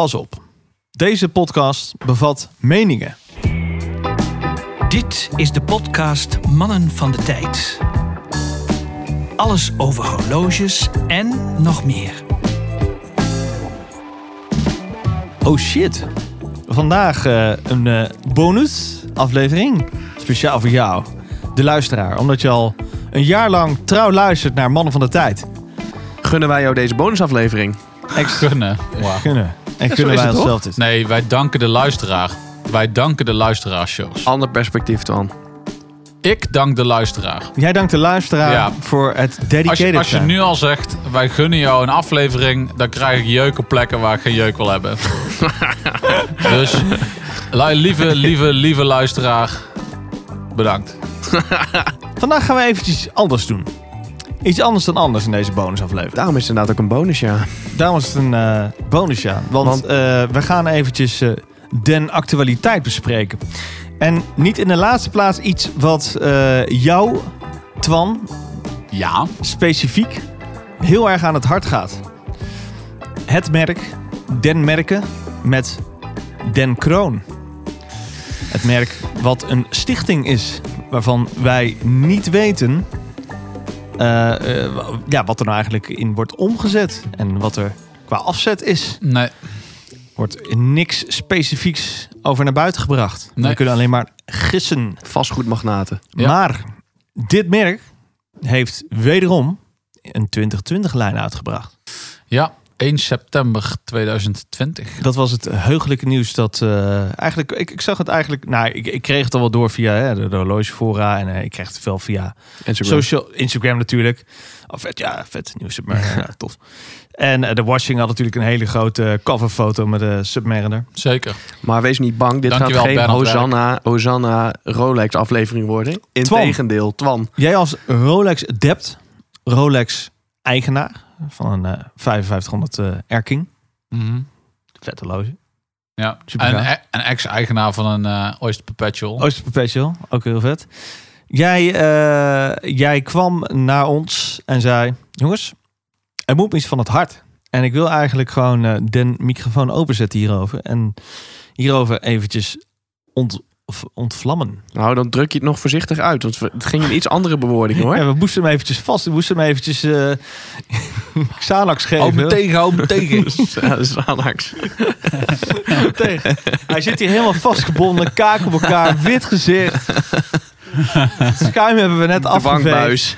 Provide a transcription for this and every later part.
pas op. Deze podcast bevat meningen. Dit is de podcast Mannen van de Tijd. Alles over horloges en nog meer. Oh shit. Vandaag eh, een eh, bonus aflevering. Speciaal voor jou, de luisteraar. Omdat je al een jaar lang trouw luistert naar Mannen van de Tijd. Gunnen wij jou deze bonusaflevering? Ex Gunnen. Wauw. kunnen. En kunnen wij het onszelf dit. Nee, wij danken de luisteraar. Wij danken de luisteraars-shows. Ander perspectief dan. Ik dank de luisteraar. Jij dankt de luisteraar Ja. voor het dedicated Als je, als je nu al zegt, wij gunnen jou een aflevering, dan krijg ik jeuk op plekken waar ik geen jeuk wil hebben. dus, lieve, lieve, lieve luisteraar, bedankt. Vandaag gaan we eventjes anders doen. Iets anders dan anders in deze bonusaflevering. Daarom is het inderdaad ook een bonus, ja. Daarom is het een eh bonus, ja. Want, Want- eh, we gaan eventjes eh, den actualiteit bespreken. En niet in de laatste plaats iets wat eh, jou, Twan, Ja, specifiek heel erg aan het hart gaat. Het merk Den Merken met Den Kroon. Het merk wat een stichting is waarvan wij niet weten ja, wat er nou eigenlijk in wordt omgezet en wat er qua afzet is. nee. Wordt niks specifieks over naar buiten gebracht. We Nee. kunnen alleen maar gissen. Vastgoedmagnaten. Ja. Maar dit merk heeft wederom een 2020-lijn uitgebracht. Ja, 1 september 2020. Dat was het heugelijke nieuws dat eh, eigenlijk... Ik, ik zag het eigenlijk... Nou, ik, ik kreeg het al wel door via hè, de, de horlogefora. En eh, ik kreeg het veel via Instagram. social... Instagram natuurlijk. Oh, vet, ja, vet nieuws. Submariner, ja, tof. En eh, de Washing had natuurlijk een hele grote coverfoto met de Submariner. Zeker. Maar wees niet bang, dit Dankjewel, gaat geen Hosanna, Hosanna Rolex aflevering worden. Integendeel, Twan. Jij als Rolex adept, Rolex eigenaar van een eh 5500 eh Erking. Mhm. Vet horloge. Ja, Super en een ex-eigenaar van een eh Oyster Perpetual. Ooster Perpetual, ook heel vet. Jij, eh, jij kwam naar ons en zei: Jongens, er moet iets van het hart. En ik wil eigenlijk gewoon eh, de microfoon openzetten hierover. En hierover eventjes ont, ontvlammen. Nou, dan druk je het nog voorzichtig uit. Want het ging in iets andere bewoording hoor. Ja, we moesten hem eventjes vast. We moesten hem eventjes eh Xanax geven. Hou me tegen, hou me tegen. Ja, dat is Anax. tegen. Hij zit hier helemaal vastgebonden, kaak op elkaar, wit gezicht. Het schuim hebben we net afgeveegd.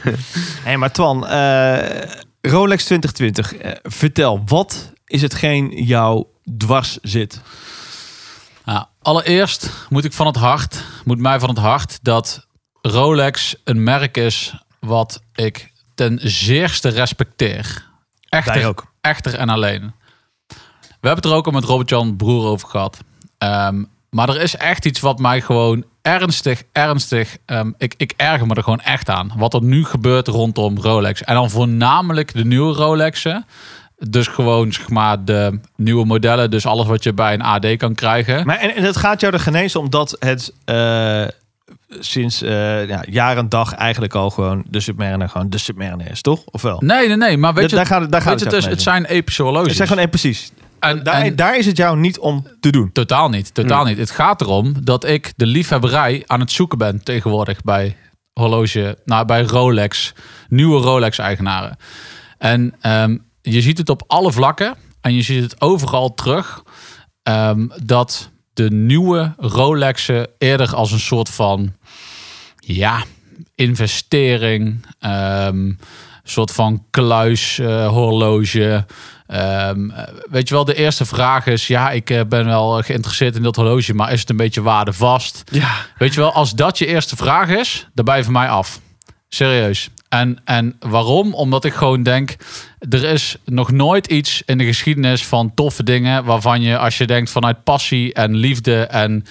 Hé, maar Twan, eh, Rolex 2020. eh, vertel, wat is hetgeen jou dwars zit? Ja, allereerst moet ik van het hart, moet mij van het hart dat Rolex een merk is wat ik ten zeerste respecteer. Echter, ook. echter en alleen. We hebben het er ook al met Robert-Jan Broer over gehad. Ehm, maar er is echt iets wat mij gewoon ernstig, ernstig... ehm, ik, ik erger me er gewoon echt aan. Wat er nu gebeurt rondom Rolex. En dan voornamelijk de nieuwe Rolexen. Dus gewoon zeg maar de nieuwe modellen. Dus alles wat je bij een AD kan krijgen. Maar en, en het gaat jou er genezen omdat het eh, sinds eh ja, jaar en dag eigenlijk al gewoon de Submariner gewoon de Submariner is, toch? Of wel? Nee, nee, nee. Maar weet je, daar gaat het, daar gaat het, dus, het zijn epische horloges. Het zijn gewoon, eh, precies. en, Daar, en- daar is het jou niet om te doen. Totaal niet, totaal niet. Het gaat erom dat ik de liefhebberij aan het zoeken ben tegenwoordig bij horloge, nou bij Rolex, nieuwe Rolex-eigenaren. En ehm, je ziet het op alle vlakken en je ziet het overal terug ehm, dat de nieuwe Rolexen eerder als een soort van ja investering, ehm soort van kluishorloge. Ehm, eh, weet je wel, de eerste vraag is: ja, ik eh, ben wel geïnteresseerd in dat horloge, maar is het een beetje waardevast? Ja, Weet je wel, als dat je eerste vraag is, dan ben je van mij af. Serieus. En, en waarom? Omdat ik gewoon denk, er is nog nooit iets in de geschiedenis van toffe dingen waarvan je, als je denkt vanuit passie en liefde en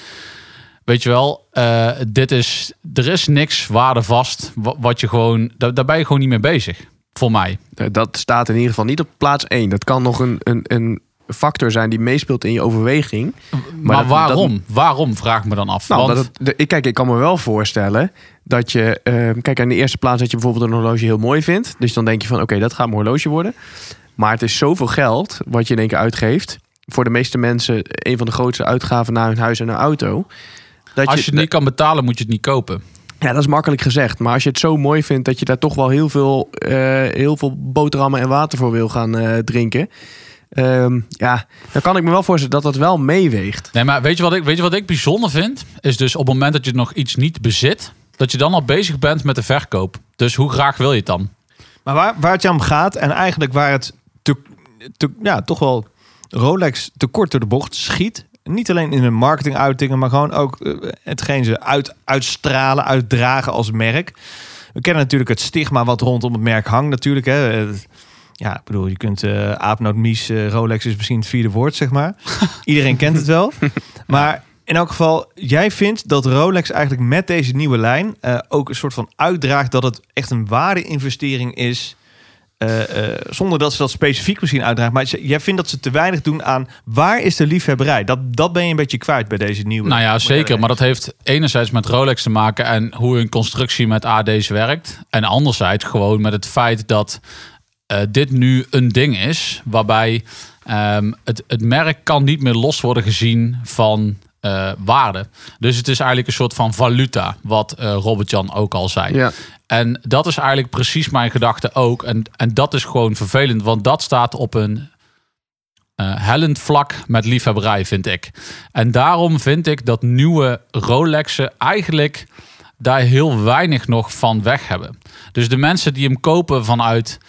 weet je wel, eh, dit is, er is niks waardevast wa- wat je gewoon, daar, ben je gewoon niet mee bezig. Voor mij. dat staat in ieder geval niet op plaats 1. Dat kan nog een, een, een factor zijn die meespeelt in je overweging. Maar, waarom? waarom vraag ik me dan af? Nou, Want, dat het, kijk, ik kan me wel voorstellen dat je... eh, kijk, aan de eerste plaats dat je bijvoorbeeld een horloge heel mooi vindt. Dus dan denk je van, oké, dat gaat mijn horloge worden. Maar het is zoveel geld wat je in één keer uitgeeft... voor de meeste mensen een van de grootste uitgaven naar hun huis en hun auto. Dat Als je het niet kan betalen, moet je het niet kopen. Ja, dat is makkelijk gezegd. Maar als je het zo mooi vindt dat je daar toch wel heel veel, eh, heel veel boterhammen en water voor wil gaan eh, drinken. Ehm, ja, dan kan ik me wel voorstellen dat dat wel meeweegt. Nee, maar weet je, wat ik, weet je wat ik bijzonder vind? Is dus op het moment dat je nog iets niet bezit, dat je dan al bezig bent met de verkoop. Dus hoe graag wil je het dan? Maar waar, waar het je om gaat en eigenlijk waar het te, te, ja, toch wel Rolex te kort door de bocht schiet. Niet alleen in hun marketinguitingen, maar gewoon ook eh, hetgeen ze uit, uitstralen, uitdragen als merk. We kennen natuurlijk het stigma wat rondom het merk hangt natuurlijk. Hè. Ja, ik bedoel, je kunt eh aapnoot, mies, eh, Rolex is misschien het vierde woord, zeg maar. Iedereen kent het wel. Maar in elk geval, jij vindt dat Rolex eigenlijk met deze nieuwe lijn eh, ook een soort van uitdraagt dat het echt een waardeinvestering is. zonder dat ze dat specifiek misschien uitdraagt. Maar jij vindt dat ze te weinig doen aan waar is de liefhebberij? Dat, dat ben je een beetje kwijt bij deze nieuwe. Nou ja, zeker. Maar dat heeft enerzijds met Rolex te maken en hoe hun constructie met AD's werkt. En anderzijds gewoon met het feit dat dit nu een ding is waarbij ehm, het, het merk kan niet meer los worden gezien van eh, waarde. Dus het is eigenlijk een soort van valuta, wat eh, Robert-Jan ook al zei. Ja. En dat is eigenlijk precies mijn gedachte ook. En, en dat is gewoon vervelend, want dat staat op een eh hellend vlak met liefhebberij, vind ik. En daarom vind ik dat nieuwe Rolexen eigenlijk daar heel weinig nog van weg hebben. Dus de mensen die hem kopen vanuit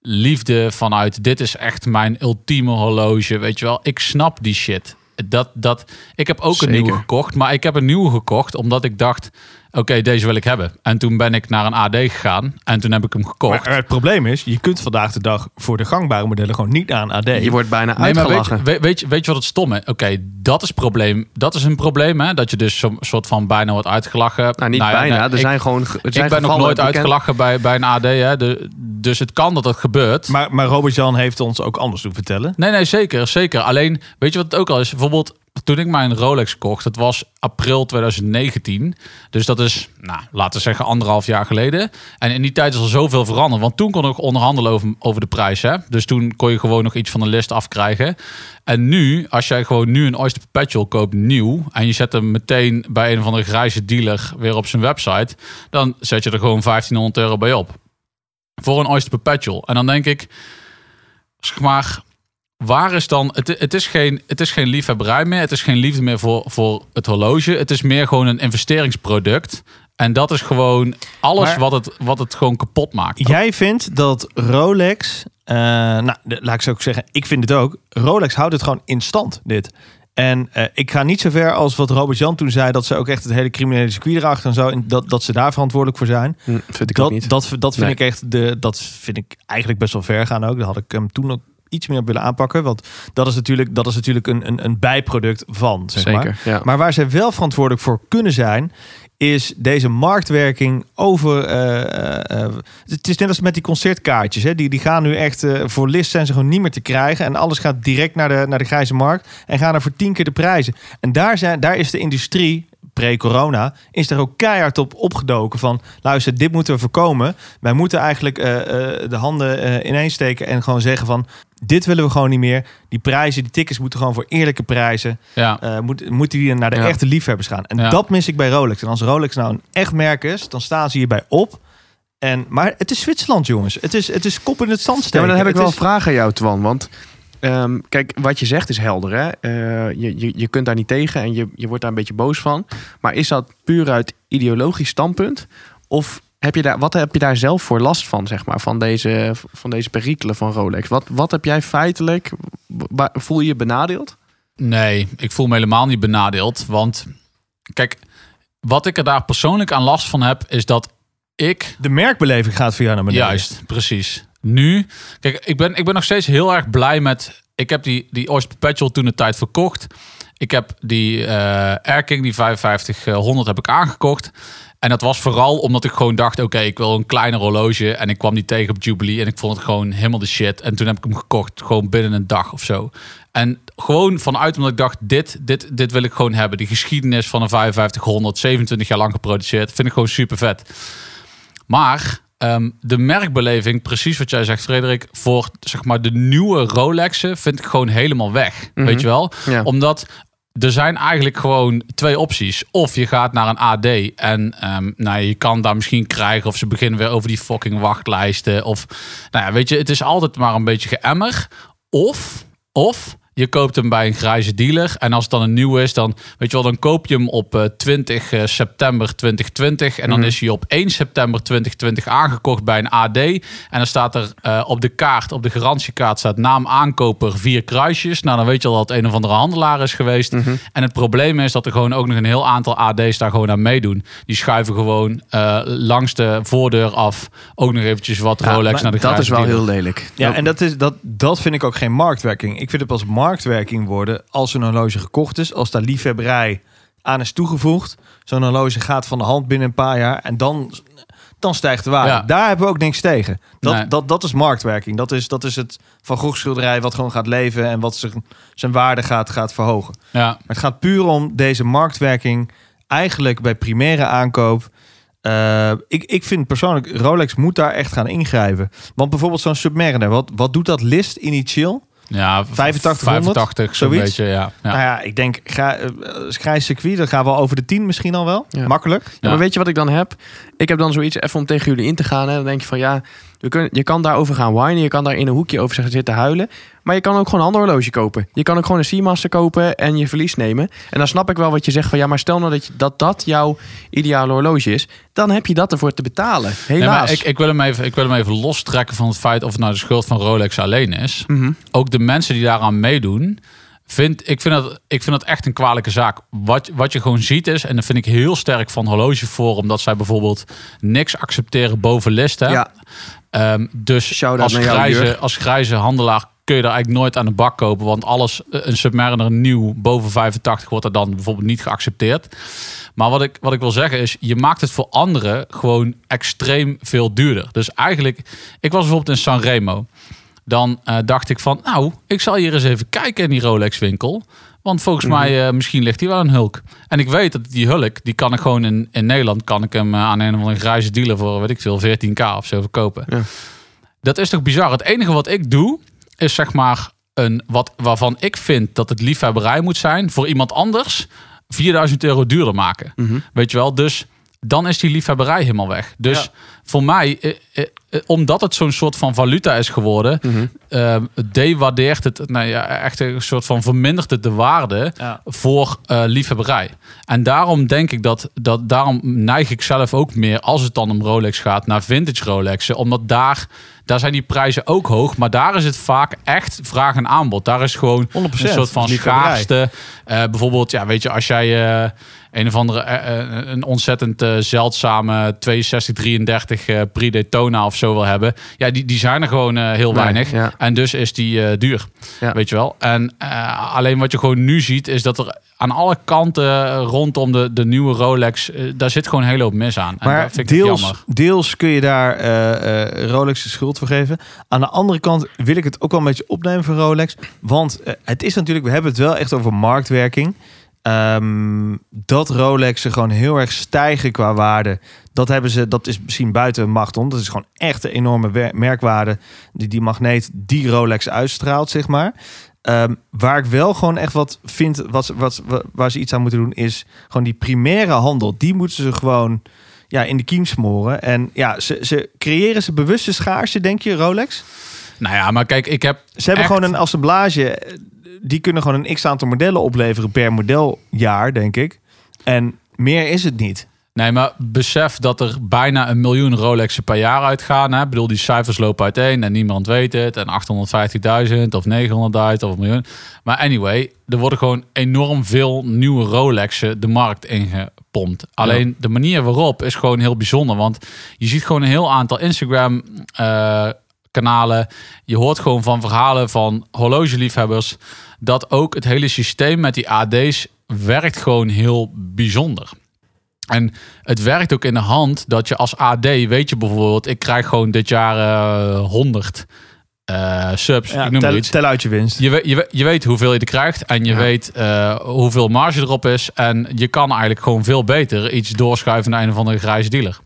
liefde, vanuit dit is echt mijn ultieme horloge, weet je wel, ik snap die shit. Dat, dat, ik heb ook Zeker. een nieuwe gekocht, maar ik heb een nieuwe gekocht omdat ik dacht, oké, deze wil ik hebben. En toen ben ik naar een AD gegaan en toen heb ik hem gekocht. Maar het probleem is, je kunt vandaag de dag voor de gangbare modellen gewoon niet aan AD. Je wordt bijna Nee, maar weet uitgelachen. je, weet, weet, je, weet je wat het stom is? Oké, dat is probleem. Dat is een probleem, hè? Dat je dus zo'n soort van bijna wordt uitgelachen. nou, niet Nou bijna. nee, er ik, zijn gewoon er zijn ik ben nog nooit bekend- uitgelachen bij, bij een AD, hè? De, dus het kan dat dat gebeurt. Maar, maar Robert-Jan heeft ons ook anders doen vertellen. Nee, nee, zeker, zeker. Alleen, weet je wat het ook al is? Bijvoorbeeld, toen ik mijn Rolex kocht, dat was april 2019. Dus dat is, nou, laten we zeggen, anderhalf jaar geleden. En in die tijd is er zoveel veranderd. Want toen kon ik onderhandelen over, de prijs. Hè? Dus toen kon je gewoon nog iets van de list afkrijgen. En nu, als jij gewoon nu een Oyster Perpetual koopt, nieuw... en je zet hem meteen bij een of andere grijze dealer weer op zijn website... dan zet je er gewoon 1500 euro bij op. Voor een Oyster Perpetual. En dan denk ik, zeg maar waar is dan. Het, het, is geen, het is geen liefhebberij meer. Het is geen liefde meer voor, voor het horloge. Het is meer gewoon een investeringsproduct. En dat is gewoon alles Maar- wat, het, wat het gewoon kapot maakt. Jij vindt dat Rolex, eh, nou, laat ik zo ook zeggen, ik vind het ook. Rolex houdt het gewoon in stand, dit. En eh, ik ga niet zo ver als wat Robert Jan toen zei, dat ze ook echt het hele criminele circuit erachter en zo, en dat, dat ze daar verantwoordelijk voor zijn. Hm, vind ik ook Dat, niet. dat, dat vind Nee. ik echt, de, dat vind ik eigenlijk best wel ver gaan ook. Daar had ik hem toen ook iets meer op willen aanpakken, want dat is natuurlijk, dat is natuurlijk een, een, een bijproduct van, zeg maar. Ja. Maar waar zij wel verantwoordelijk voor kunnen zijn, is deze marktwerking over. eh, eh, eh, het is net als met die concertkaartjes. Hè? Die, die gaan nu echt voor list zijn ze gewoon niet meer te krijgen. En alles gaat direct naar de, naar de grijze markt. En gaan er voor tien keer de prijzen. En daar, zijn, daar is de industrie. Pre-corona is er ook keihard op opgedoken van luister, dit moeten we voorkomen. Wij moeten eigenlijk eh, eh, de handen eh ineen steken en gewoon zeggen van dit willen we gewoon niet meer. Die prijzen, die tickets moeten gewoon voor eerlijke prijzen Ja. eh, moet, moeten die naar de Ja. echte liefhebbers gaan. En Ja. dat mis ik bij Rolex. En als Rolex nou een echt merk is, dan staan ze hierbij op. En, maar het is Zwitserland, jongens. Het is, het is kop in het zand Ja, steken. maar dan heb ik Het wel is- een vraag aan jou, Twan. Want ehm, kijk, wat je zegt is helder. Hè? Eh, je, je, je kunt daar niet tegen en je, je wordt daar een beetje boos van. Maar is dat puur uit ideologisch standpunt? Of heb je daar, wat heb je daar zelf voor last van, zeg maar, van deze, van deze perikelen van Rolex? Wat, wat heb jij feitelijk, voel je je benadeeld? Nee, ik voel me helemaal niet benadeeld. Want kijk, wat ik er daar persoonlijk aan last van heb, is dat ik De merkbeleving gaat voor jou naar beneden. Juist, precies. Nu, kijk, ik ben, ik ben nog steeds heel erg blij met. Ik heb die, die Perpetual toen de tijd verkocht. Ik heb die eh Air King, die 5500, heb ik aangekocht. En dat was vooral omdat ik gewoon dacht: oké, ik wil een kleiner horloge. En ik kwam die tegen op Jubilee. En ik vond het gewoon helemaal de shit. En toen heb ik hem gekocht, gewoon binnen een dag of zo. En gewoon vanuit omdat ik dacht: dit, dit, dit wil ik gewoon hebben. Die geschiedenis van een 5500, 27 jaar lang geproduceerd. Vind ik gewoon super vet. Maar ehm, de merkbeleving, precies wat jij zegt, Frederik, voor zeg maar de nieuwe Rolexen vind ik gewoon helemaal weg. Mhm. Weet je wel? Ja. Omdat er zijn eigenlijk gewoon twee opties. Of je gaat naar een AD en ehm, nou, je kan daar misschien krijgen of ze beginnen weer over die fucking wachtlijsten. Of nou ja, weet je, het is altijd maar een beetje geëmmer. Of, of je koopt hem bij een grijze dealer. En als het dan een nieuw is, dan weet je wel, dan koop je hem op eh, 20 eh, september 2020. En dan Mhm. is hij op 1 september 2020 aangekocht bij een AD. En dan staat er eh, op de kaart, op de garantiekaart, staat naam aankoper vier kruisjes. Nou, dan weet je al dat het een of andere handelaar is geweest. Mhm. En het probleem is dat er gewoon ook nog een heel aantal AD's daar gewoon aan meedoen. Die schuiven gewoon eh, langs de voordeur af ook nog eventjes wat Rolex naar de Dat is wel dealer. heel lelijk. Ja, en dat, is, dat, dat vind ik ook geen marktwerking. Ik vind het pas marktwerking worden als een horloge gekocht is, als daar liefhebberij aan is toegevoegd. Zo'n horloge gaat van de hand binnen een paar jaar en dan, dan stijgt de waarde. Ja. Daar hebben we ook niks tegen. Dat, Nee. dat, dat is marktwerking. Dat is, dat is het Van Gogh schilderij wat gewoon gaat leven en wat zijn, zijn waarde gaat, gaat verhogen. Ja, Maar het gaat puur om deze marktwerking eigenlijk bij primaire aankoop. Eh, ik, ik vind persoonlijk, Rolex moet daar echt gaan ingrijpen. Want bijvoorbeeld zo'n Submariner, wat, wat doet dat list initieel? Ja 8500, 85, zo'n zoiets? beetje, ja. ja. Nou ja, ik denk, ga, uh, grijs circuit, dan gaan we over de 10 misschien al wel. Ja. Makkelijk. Ja, Ja. maar weet je wat ik dan heb? Ik heb dan zoiets even om tegen jullie in te gaan. Hè. Dan denk je van ja, je kan daarover gaan whinen. Je kan daar in een hoekje over zitten huilen. Maar je kan ook gewoon een ander horloge kopen. Je kan ook gewoon een Seamaster kopen en je verlies nemen. En dan snap ik wel wat je zegt van ja, maar stel nou dat je, dat, dat jouw ideale horloge is. Dan heb je dat ervoor te betalen. Helaas. ik, ik, wil hem even, ik wil hem even lostrekken van het feit of het nou de schuld van Rolex alleen is. Mhm. Ook de mensen die daaraan meedoen, vind, ik, vind dat, ik vind dat echt een kwalijke zaak. Wat, wat je gewoon ziet is, en dat vind ik heel sterk van Horlogeforum, dat zij bijvoorbeeld niks accepteren boven list. Hè? Ja. Ehm, dus als grijze, als grijze handelaar kun je daar eigenlijk nooit aan de bak kopen. Want alles, eh, een Submariner nieuw boven 85 wordt er dan bijvoorbeeld niet geaccepteerd. Maar wat ik, wat ik wil zeggen is, je maakt het voor anderen gewoon extreem veel duurder. Dus eigenlijk, ik was bijvoorbeeld in Sanremo. Dan eh, dacht ik van, nou, ik zal hier eens even kijken in die Rolex winkel. Want volgens Mhm. mij, eh, misschien ligt hier wel een hulk. En ik weet dat die hulk, die kan ik gewoon in, in Nederland, kan ik hem eh, aan een of andere grijze dealer voor, weet ik veel, 14k of zo verkopen. Ja. Dat is toch bizar? Het enige wat ik doe, is zeg maar een, wat, waarvan ik vind dat het liefhebberij moet zijn, voor iemand anders 4000 euro duurder maken. Mhm. Weet je wel? Dus dan is die liefhebberij helemaal weg. Dus Ja. voor mij, eh, omdat het zo'n soort van valuta is geworden, Mhm. eh, dewaardeert het, nou ja, echt een soort van vermindert het de waarde Ja. voor eh, liefhebberij. En daarom denk ik dat, dat, daarom neig ik zelf ook meer, als het dan om Rolex gaat, naar vintage Rolexen. Omdat daar, daar zijn die prijzen ook hoog, maar daar is het vaak echt vraag en aanbod. Daar is gewoon 100%. een soort van schaarste. Eh, bijvoorbeeld, ja, weet je, als jij eh, een of andere, eh, eh, een ontzettend eh, zeldzame 6233 eh Prix Daytona of zo wil hebben, ja, die, die zijn er gewoon heel Nee, weinig. ja. En dus is die duur. Ja. Weet je wel? En alleen wat je gewoon nu ziet, is dat er aan alle kanten rondom de, de nieuwe Rolex, daar zit gewoon een hele hoop mis aan. En Maar dat vind ik deels, jammer. deels kun je daar Rolex de schuld voor geven. Aan de andere kant wil ik het ook wel een beetje opnemen van Rolex. Want het is natuurlijk, we hebben het wel echt over marktwerking. Ehm, dat Rolex ze gewoon heel erg stijgen qua waarde. Dat hebben ze, dat is misschien buiten macht om. Dat is gewoon echt een enorme merkwaarde die die magneet die Rolex uitstraalt, zeg maar. Ehm, waar ik wel gewoon echt wat vind, wat, wat, wat, waar ze iets aan moeten doen, is gewoon die primaire handel. Die moeten ze gewoon ja, in de kiem smoren. En ja, ze, ze creëren ze bewuste schaarste, denk je, Rolex? Nou ja, maar kijk, ik heb Ze hebben Echt? gewoon een assemblage. Die kunnen gewoon een x aantal modellen opleveren per modeljaar, denk ik. En meer is het niet. Nee, maar besef dat er bijna een miljoen Rolexen per jaar uitgaan. Hè? Ik bedoel, die cijfers lopen uiteen en niemand weet het. En 850.000 of 900.000 of een miljoen. Maar anyway, er worden gewoon enorm veel nieuwe Rolexen de markt ingepompt. Alleen de manier waarop is gewoon heel bijzonder. Want je ziet gewoon een heel aantal Instagram eh, kanalen. Je hoort gewoon van verhalen van horlogeliefhebbers... dat ook het hele systeem met die AD's werkt gewoon heel bijzonder. En het werkt ook in de hand dat je als AD, weet je bijvoorbeeld, ik krijg gewoon dit jaar eh 100 eh, subs, Ja, ik noem tel, iets. tel uit je winst. Je weet, je, weet, je weet hoeveel je er krijgt en je Ja. weet eh, hoeveel marge erop is. En je kan eigenlijk gewoon veel beter iets doorschuiven naar een of andere grijze dealer.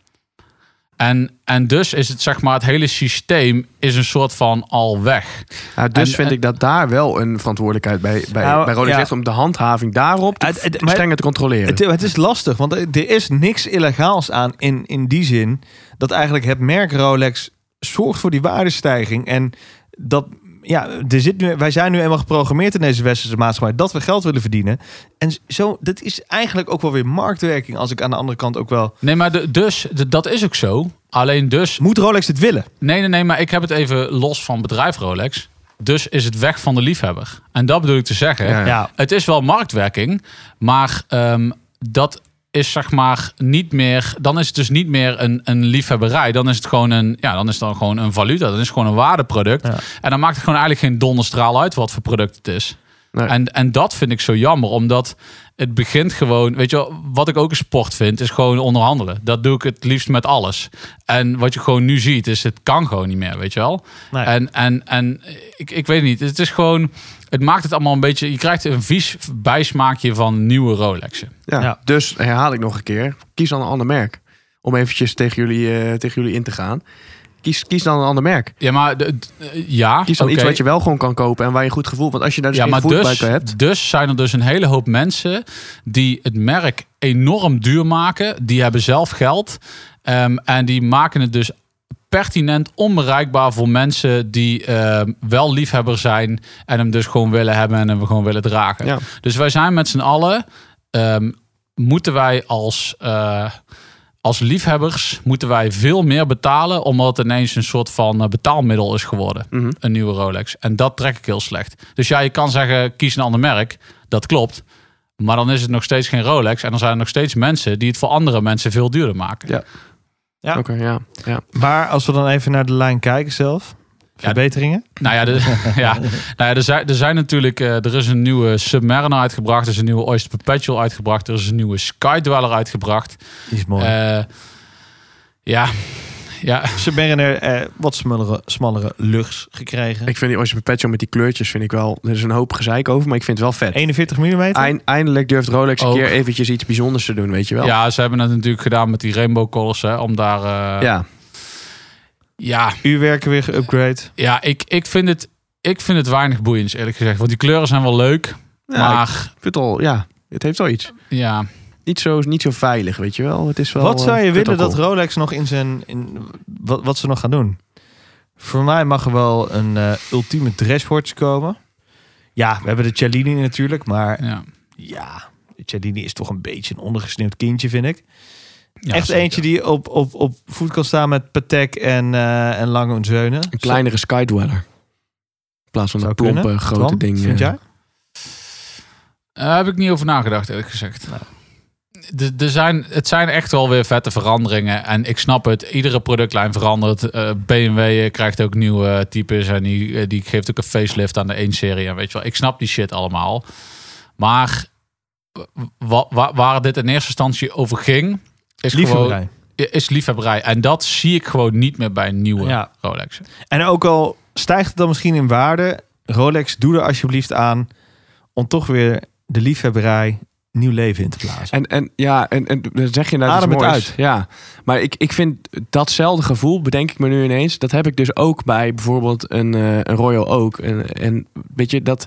En, en dus is het zeg maar, het hele systeem is een soort van al weg. Ja, dus En- vind en- ik dat daar wel een verantwoordelijkheid bij, bij, Nou, bij Rolex ja. om de handhaving daarop te, Het- strenger te controleren. Het, het is lastig, want er is niks illegaals aan in, in die zin dat eigenlijk het merk Rolex zorgt voor die waardestijging. En dat, ja, er zit nu, wij zijn nu eenmaal geprogrammeerd in deze westerse maatschappij dat we geld willen verdienen. En zo, dat is eigenlijk ook wel weer marktwerking, als ik aan de andere kant ook wel. Nee, maar de, dus, de- dat is ook zo. Alleen dus Moet Rolex dit willen? Nee, nee, nee, maar ik heb het even los van bedrijf Rolex. Dus is het weg van de liefhebber. En dat bedoel ik te zeggen. Ja. Ja, Het is wel marktwerking, maar ehm, dat is zeg maar niet meer. Dan is het dus niet meer een, een liefhebberij. Dan is het gewoon een. Ja, dan is het dan gewoon een valuta. Dan is het gewoon een waardeproduct. Ja. En dan maakt het gewoon eigenlijk geen donderstraal uit wat voor product het is. Nee. En, en dat vind ik zo jammer, omdat het begint gewoon. Weet je, wat ik ook een sport vind, is gewoon onderhandelen. Dat doe ik het liefst met alles. En wat je gewoon nu ziet, is het kan gewoon niet meer, weet je wel. Nee. En, en, en ik, ik weet niet, het is gewoon. Het maakt het allemaal een beetje. Je krijgt een vies bijsmaakje van nieuwe Rolexen. Ja, Ja. Dus herhaal ik nog een keer. Kies dan een ander merk. Om eventjes tegen jullie, eh, tegen jullie in te gaan. Kies, kies dan een ander merk. Ja, maar de, de- ja. Kies dan iets wat je wel gewoon kan kopen en waar je een goed gevoel... Want als je daar dus Ja, geen maar dus, bij hebt... dus zijn er dus een hele hoop mensen die het merk enorm duur maken. Die hebben zelf geld. ehm, en die maken het dus pertinent onbereikbaar voor mensen die ehm, wel liefhebber zijn. En hem dus gewoon willen hebben en hem gewoon willen dragen. Ja. Dus wij zijn met z'n allen. ehm, moeten wij als. eh, als liefhebbers moeten wij veel meer betalen, omdat het ineens een soort van eh, betaalmiddel is geworden Mhm. een nieuwe Rolex. En dat trek ik heel slecht. Dus ja, je kan zeggen, kies een ander merk. Dat klopt. Maar dan is het nog steeds geen Rolex. En dan zijn er nog steeds mensen die het voor andere mensen veel duurder maken. Ja. Ja. Oké, ja. ja. Maar als we dan even naar de lijn kijken zelf. Verbeteringen? Nou ja, de, ja, nou ja er, zijn, er zijn natuurlijk... eh, er is een nieuwe Submariner uitgebracht. Er is een nieuwe Oyster Perpetual uitgebracht. Er is een nieuwe Sky Dweller uitgebracht. Die is mooi. Eh, ja, ja, Submariner eh, wat smallere, smallere luchts gekregen. Ik vind die Oyster Perpetual met die kleurtjes vind ik wel... Er is een hoop gezeik over, maar ik vind het wel vet. 41 mm. Eind- eindelijk durft Rolex een Ook. keer eventjes iets bijzonders te doen, weet je wel. ja, ze hebben het natuurlijk gedaan met die Rainbow Colors. Hè, om daar... eh, ja. ja, Uurwerken weer geüpgrade. Ja, ik, ik, vind het, ik vind het weinig boeiends, eerlijk gezegd. Want die kleuren zijn wel leuk. Ja, maar ik vind het al, ja, het heeft wel iets. ja, Niet zo, niet zo veilig, weet je wel. Het is wel wat zou eh, je vind willen dat. Rolex nog in zijn... In, wat, wat ze nog gaan doen? Voor mij mag er wel een eh, ultieme dresswatch komen. Ja, we hebben de Cellini natuurlijk. Maar ja. ja, de Cellini is toch een beetje een ondergesneeuwd kindje, vind ik. Ja, Echt zeker. eentje die op, op, op voet kan staan met Patek en, eh en Lange en Zeunen. Een kleinere Skydweller. In plaats van een plompe, kunnen. grote Twan, ding. Vind eh. jij? Daar heb ik niet over nagedacht, eerlijk gezegd. Er- Er zijn, het zijn echt wel weer vette veranderingen. En ik snap het, iedere productlijn verandert. Eh, BMW krijgt ook nieuwe types en die, eh, die geeft ook een facelift aan de 1-serie. En weet je wel, ik snap die shit allemaal. Maar wa- wa- waar dit in eerste instantie over ging, is gewoon Liefhebberij. is liefhebberij. En dat zie ik gewoon niet meer bij een nieuwe Ja. Rolex. En ook al stijgt het dan misschien in waarde, Rolex, doe er alsjeblieft aan om toch weer de liefhebberij nieuw leven in te blazen. En, en ja, en, en dan zeg je nou Adem het moois. uit. Ja, maar ik, ik vind datzelfde gevoel, bedenk ik me nu ineens, dat heb ik dus ook bij bijvoorbeeld een, eh, een Royal Oak. En, en weet je, dat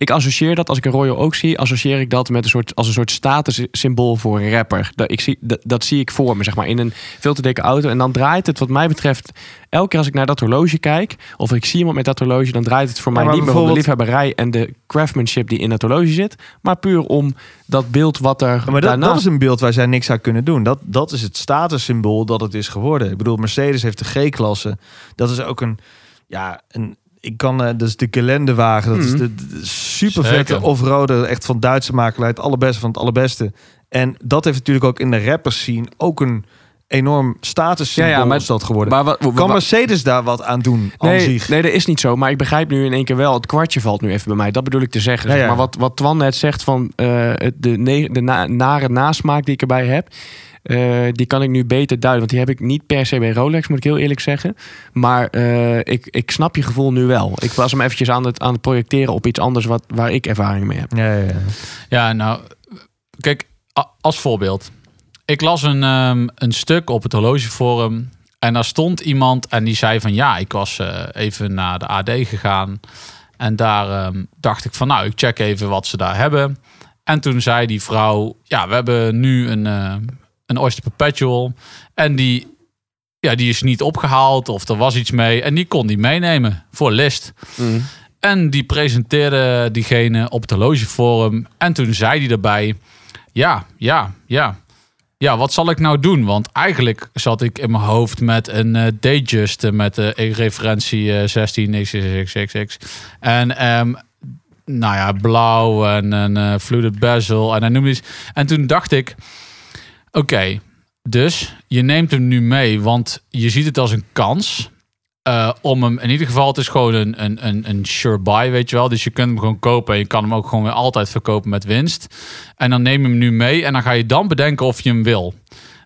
ik associeer dat als ik een Royal Oak zie, associeer ik dat met een soort als een soort statussymbool voor een rapper. Dat, ik zie, dat, dat zie ik voor me, zeg maar, in een veel te dikke auto. En dan draait het, wat mij betreft, elke keer als ik naar dat horloge kijk, of ik zie iemand met dat horloge, dan draait het voor Ja, mij niet meer om de liefhebberij en de craftsmanship die in dat horloge zit, maar puur om dat beeld wat er maar dat, daarnaast dat is een beeld waar zij niks aan kunnen doen. Dat, dat is het statussymbool dat het is geworden. Ik bedoel, Mercedes heeft de G-klasse. Dat is ook een, ja, een, ik kan, is de gelendewagen. Dat is Mhm. de, de super vette off-roader, echt van Duitse makelaar, het allerbeste van het allerbeste. En dat heeft natuurlijk ook in de rappers scene ook een enorm statussymbool Ja, ja, maar- is dat geworden. Maar wat, kan Mercedes daar wat aan doen? nee, zich? nee, dat is niet zo. Maar ik begrijp nu in één keer wel. Het kwartje valt nu even bij mij. Dat bedoel ik te zeggen. Ja, zeg. Maar wat, wat Twan net zegt van het- de, ne- de na- nare nasmaak die ik erbij heb. Eh, die kan ik nu beter duiden. Want die heb ik niet per se bij Rolex, moet ik heel eerlijk zeggen. Maar eh, ik, ik snap je gevoel nu wel. Ik was hem eventjes aan het, aan het projecteren op iets anders wat, waar ik ervaring mee heb. Ja, ja, ja. Ja, nou, kijk, als voorbeeld. Ik las een, ehm, een stuk op het horlogeforum En daar stond iemand en die zei van ja, ik was eh, even naar de AD gegaan. En daar ehm, dacht ik van nou, ik check even wat ze daar hebben. En toen zei die vrouw, ja, we hebben nu een, een Oyster Perpetual. En die, ja, die is niet opgehaald of er was iets mee. En die kon die meenemen voor list. Mm. En die presenteerde diegene op het horlogeforum. En toen zei hij erbij: Ja, ja, ja. Ja, wat zal ik nou doen? Want eigenlijk zat ik in mijn hoofd met een eh Datejust eh, met de referentie eh 16 xxxxx. En ehm, nou ja, blauw en een fluted bezel. En hij noemde iets. En toen dacht ik: Oké, dus je neemt hem nu mee, want je ziet het als een kans. eh, om hem, in ieder geval, het is gewoon een, een, een, een sure buy, weet je wel. Dus je kunt hem gewoon kopen en je kan hem ook gewoon weer altijd verkopen met winst. En dan neem je hem nu mee en dan ga je dan bedenken of je hem wil.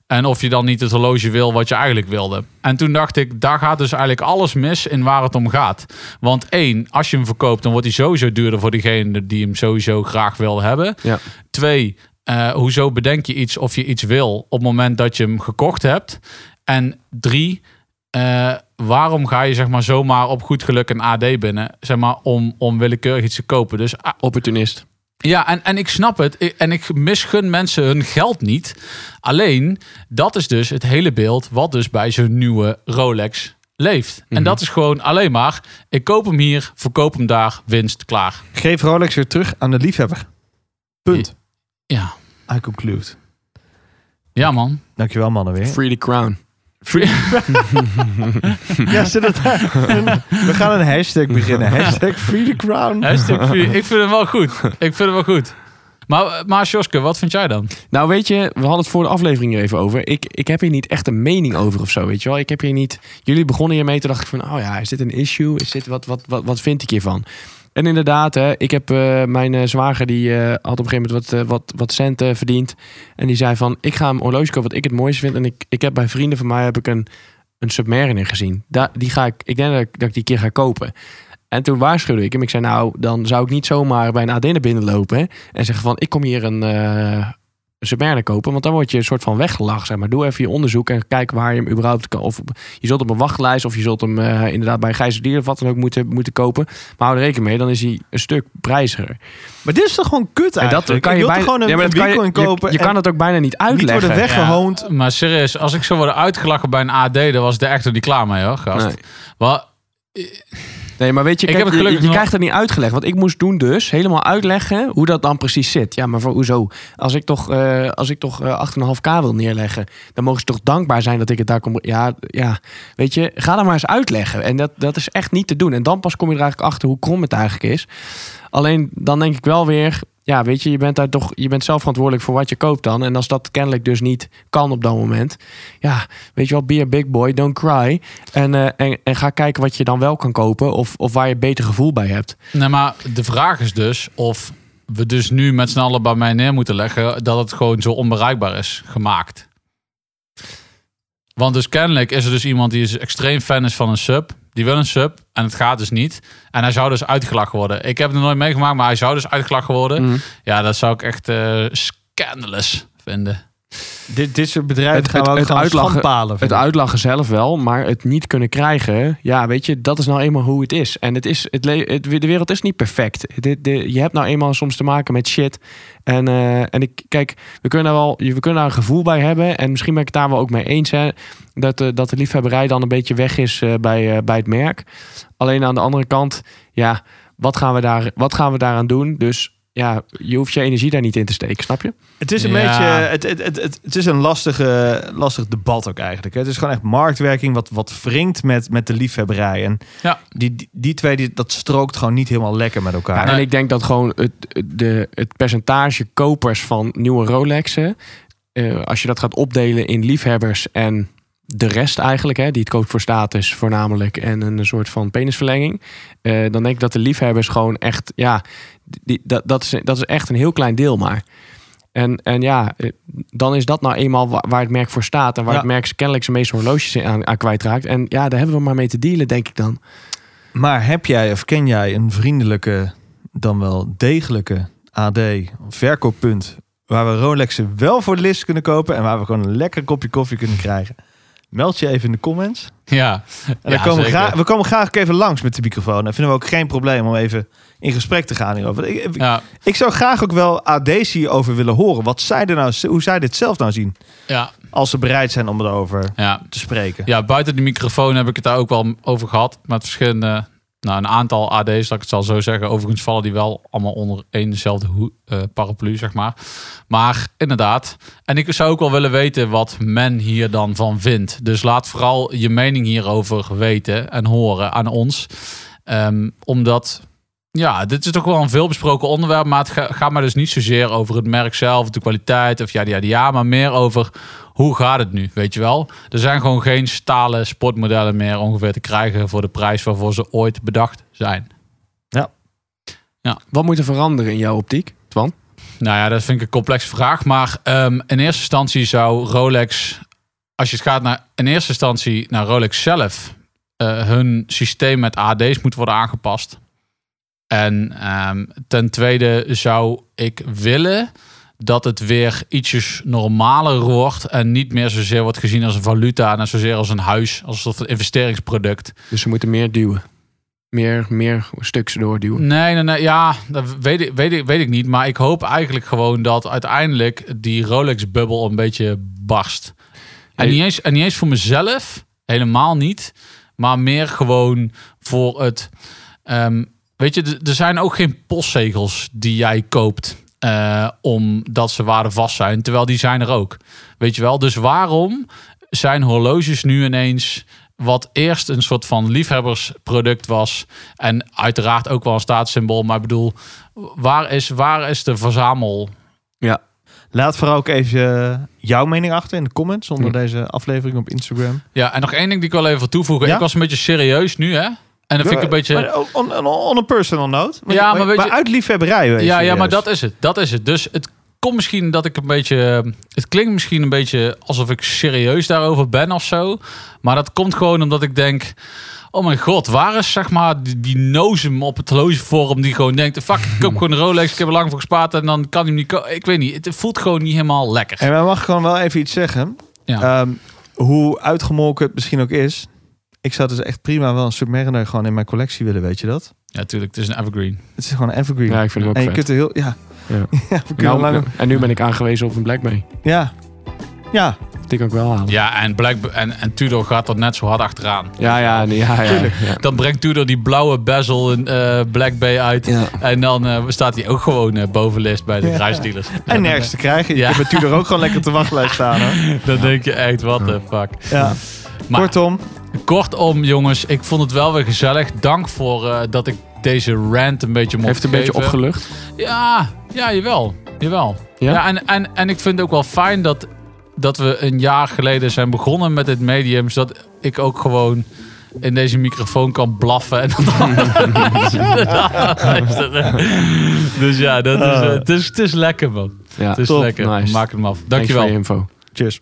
En of je dan niet het horloge wil wat je eigenlijk wilde. En toen dacht ik, daar gaat dus eigenlijk alles mis in waar het om gaat. Want één, als je hem verkoopt, dan wordt hij sowieso duurder voor diegene die hem sowieso graag wil hebben. Ja. Twee, eh, hoezo bedenk je iets of je iets wil op het moment dat je hem gekocht hebt? En drie, eh, waarom ga je zeg maar zomaar op goed geluk een AD binnen, zeg maar om, om willekeurig iets te kopen? Dus ah, Opportunist. ja, en, en ik snap het. En ik misgun mensen hun geld niet. Alleen, dat is dus het hele beeld wat dus bij zo'n nieuwe Rolex leeft. En dat is gewoon alleen maar, ik koop hem hier, verkoop hem daar, winst, klaar. Geef Rolex weer terug aan de liefhebber. Punt. Ja, I conclude. ja man. Dankjewel mannen weer. Free the crown. Ja, zit het daar? We gaan een hashtag beginnen. Hashtag Free the Crown. Hashtag free. Ik vind hem wel goed. Ik vind hem wel goed. Maar, maar Sjoske, wat vind jij dan? Nou, weet je, we hadden het voor de aflevering er even over. Ik, ik heb hier niet echt een mening over of zo, weet je wel. Ik heb hier niet... Jullie begonnen hiermee, toen dacht ik van... Oh ja, is dit een issue? Is dit, wat, wat, wat, wat vind ik hiervan? En inderdaad, hè, ik heb eh, mijn eh, zwager, die eh, had op een gegeven moment wat, wat, wat centen verdiend. En die zei van, ik ga een horloge kopen wat ik het mooiste vind. En ik, ik heb bij vrienden van mij heb ik een, een Submariner gezien. Die ga ik, ik denk dat ik, die keer ga kopen. En toen waarschuwde ik hem. Ik zei, nou, dan zou ik niet zomaar bij een AD naar binnen lopen. En zeggen van, ik kom hier een, een Submariner kopen. Want dan word je een soort van weggelachen. Zeg maar. Doe even je onderzoek en kijk waar je hem überhaupt kan. Of je zult op een wachtlijst of je zult hem eh, inderdaad bij een gijzerdier of wat dan ook moeten, moeten kopen. Maar hou er rekening mee, dan is hij een stuk prijziger. Maar dit is toch gewoon kut En dat kan je wilt bijna, gewoon een, Ja, maar kan je- kopen. Je, je kan het ook bijna niet niet uitleggen. worden weggehoond. Maar serieus, als ik zou worden uitgelachen bij een AD, dan was de echt er niet klaar mee hoor, gast. Nee. Wat? Nee, maar weet je, Ik kijk, heb het je, je krijgt het niet uitgelegd. Want ik moest doen dus helemaal uitleggen hoe dat dan precies zit. Ja, maar voor hoezo? Als ik toch, eh als ik toch eh 8,5k wil neerleggen, dan mogen ze toch dankbaar zijn dat ik het daar kom. Ja, ja, weet je, ga dat maar eens uitleggen. En dat, dat is echt niet te doen. En dan pas kom je er eigenlijk achter hoe krom het eigenlijk is. Alleen dan denk ik wel weer, ja, weet je, je bent daar toch, je bent zelf verantwoordelijk voor wat je koopt dan. En als dat kennelijk dus niet kan op dat moment, ja, weet je wel, be a big boy, don't cry. En, eh, en, en ga kijken wat je dan wel kan kopen of, of waar je beter gevoel bij hebt. Nee, maar de vraag is dus of we dus nu met z'n allen bij mij neer moeten leggen dat het gewoon zo onbereikbaar is gemaakt. Want dus kennelijk is er dus iemand die is extreem fan is van een sub. Die wil een sub en het gaat dus niet. En hij zou dus uitgelachen worden. Ik heb het nog nooit meegemaakt, maar hij zou dus uitgelachen worden. Mhm. Ja, dat zou ik echt eh scandalous vinden. Dit, dit soort bedrijven Het- gaan we het- ook het uitlachen-. Het uitlachen zelf wel, maar het niet kunnen krijgen, ja, weet je, dat is nou eenmaal hoe het is. En het is, het, de wereld is niet perfect. De, de, je hebt nou eenmaal soms te maken met shit. En, eh, en ik, kijk, we kunnen, daar wel, we kunnen daar een gevoel bij hebben. En misschien ben ik het daar wel ook mee eens, hè, dat, de, dat de liefhebberij dan een beetje weg is eh, bij, eh, bij het merk. Alleen aan de andere kant, ja, wat gaan we, daar, wat gaan we daaraan doen? Dus ja, je hoeft je energie daar niet in te steken, snap je? Het is een Ja. beetje, het, het, het, het, het is een lastige, lastig debat ook eigenlijk. hè. Het is gewoon echt marktwerking wat, wat wringt met, met de liefhebberij. En Ja. die, die, die twee, die, dat strookt gewoon niet helemaal lekker met elkaar. Ja, en ik denk dat gewoon het, de, het percentage kopers van nieuwe Rolexen, eh, als je dat gaat opdelen in liefhebbers en de rest eigenlijk, hè, die het koopt voor status voornamelijk en een soort van penisverlenging, eh, dan denk ik dat de liefhebbers gewoon echt, ja, die, dat, dat, is, dat is echt een heel klein deel maar. En, en ja, eh, dan is dat nou eenmaal wa- waar het merk voor staat en waar Ja. het merk kennelijk zijn meeste horloges aan, aan kwijtraakt. En ja, daar hebben we maar mee te dealen, denk ik dan. Maar heb jij of ken jij een vriendelijke, dan wel degelijke AD, verkooppunt, waar we Rolexen wel voor de list kunnen kopen en waar we gewoon een lekker kopje koffie kunnen krijgen? Meld je even in de comments. Ja, En dan Ja, komen we, zeker. graag, we komen graag ook even langs met de microfoon. Dan vinden we ook geen probleem om even in gesprek te gaan hierover. Ik, ik, ja, ik zou graag ook wel AD's hierover willen horen. Wat zij er nou, hoe zij dit zelf nou zien. ja, Als ze bereid zijn om erover ja. te spreken. Ja, buiten de microfoon heb ik het daar ook wel over gehad. Met verschillende, nou een aantal AD's, laat ik het zal zo zeggen. Overigens vallen die wel allemaal onder één dezelfde eh, paraplu, zeg maar. Maar inderdaad. En ik zou ook wel willen weten wat men hier dan van vindt. Dus laat vooral je mening hierover weten en horen aan ons. Ehm, omdat, ja, dit is toch wel een veelbesproken onderwerp. Maar het ga- gaat maar dus niet zozeer over het merk zelf, de kwaliteit of ja, ja, ja. Maar meer over hoe gaat het nu, weet je wel? Er zijn gewoon geen stalen sportmodellen meer ongeveer te krijgen voor de prijs waarvoor ze ooit bedacht zijn. Wat moet er veranderen in jouw optiek, Twan? Nou ja, dat vind ik een complexe vraag. Maar ehm, in eerste instantie zou Rolex, als je het gaat naar in eerste instantie naar Rolex zelf, eh, hun systeem met AD's moet worden aangepast. En ehm, ten tweede zou ik willen dat het weer ietsjes normaler wordt en niet meer zozeer wordt gezien als een valuta en zozeer als een huis, als een investeringsproduct. Dus ze moeten meer duwen. Meer, meer stuks doorduwen. Nee, nee, nee, ja, dat weet ik, weet, ik, weet ik niet. Maar ik hoop eigenlijk gewoon dat uiteindelijk die Rolex-bubbel een beetje barst. En, niet eens, en niet eens voor mezelf, helemaal niet. Maar meer gewoon voor het... ehm, weet je, er zijn ook geen postzegels die jij koopt... eh, omdat ze waardevast zijn. Terwijl die zijn er ook. Weet je wel? Dus waarom zijn horloges nu ineens... wat eerst een soort van liefhebbersproduct was... en uiteraard ook wel een staatssymbool... maar ik bedoel, waar is, waar is de verzamel... Ja. Laat vooral ook even eh, jouw mening achter in de comments onder Hm. deze aflevering op Instagram. Ja, en nog één ding die ik wel even wil toevoegen. Ja? Ik was een beetje serieus nu, hè? En dat vind ik een beetje... Maar On, on, on a personal note. Ja, maar weet je- uit liefhebberij. weet je, Ja, ja, maar dat is het. Dat is het. Dus het komt misschien dat ik een beetje. Het klinkt misschien een beetje alsof ik serieus daarover ben of zo. Maar dat komt gewoon omdat ik denk. Oh mijn god, waar is zeg maar die, die nozem op het horlogeforum die gewoon denkt... Fuck, ik koop gewoon een Rolex, ik heb er lang voor gespaard en dan kan hij niet Ik weet niet, het voelt gewoon niet helemaal lekker. En wij mag gewoon wel even iets zeggen. Ja. Ehm, hoe uitgemolken het misschien ook is. Ik zou dus echt prima wel een Submariner gewoon in mijn collectie willen, weet je dat? Ja, natuurlijk, het is een evergreen. Het is gewoon een evergreen. Ja, ik vind hem ook en je vet. kunt er heel... Ja, Ja. ja Nou, lang... en nu ben ik aangewezen op een Blackberry. Ja. Ja, Die kan ik wel halen. Ja, en, Black, en, en Tudor gaat er net zo hard achteraan. Ja, ja, nee, ja, ja, ja. Dan brengt Tudor die blauwe bezel in eh, Black Bay uit. Ja. En dan eh, staat hij ook gewoon eh, bovenlist bij de Ja. reisdealers. en nergens te krijgen. Ja. Je hebt natuurlijk ook gewoon lekker te wachtlijst staan, hoor. Dan denk je echt, what the fuck. Ja. Maar Kortom, kortom, jongens, ik vond het wel weer gezellig. Dank voor eh, dat ik deze rant een beetje mocht Heeft een beetje opgelucht. Ja, ja, jawel. Jawel. Ja? Ja, en, en, en ik vind het ook wel fijn dat, dat we een jaar geleden zijn begonnen met dit medium. Zodat ik ook gewoon in deze microfoon kan blaffen. En dus ja, dat is, eh, het, is, het is lekker, man. Ja, Het is top. lekker. Nice. Maak hem af. Thanks Dankjewel. voor je info. cheers.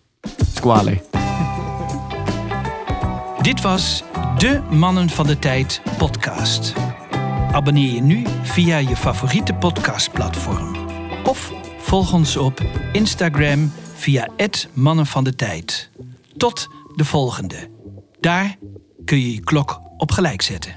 Squale. Dit was de Mannen van de Tijd podcast. Abonneer je nu via je favoriete podcastplatform. Of volg ons op Instagram via het Mannen van de Tijd. Tot de volgende. Daar kun je je klok op gelijk zetten.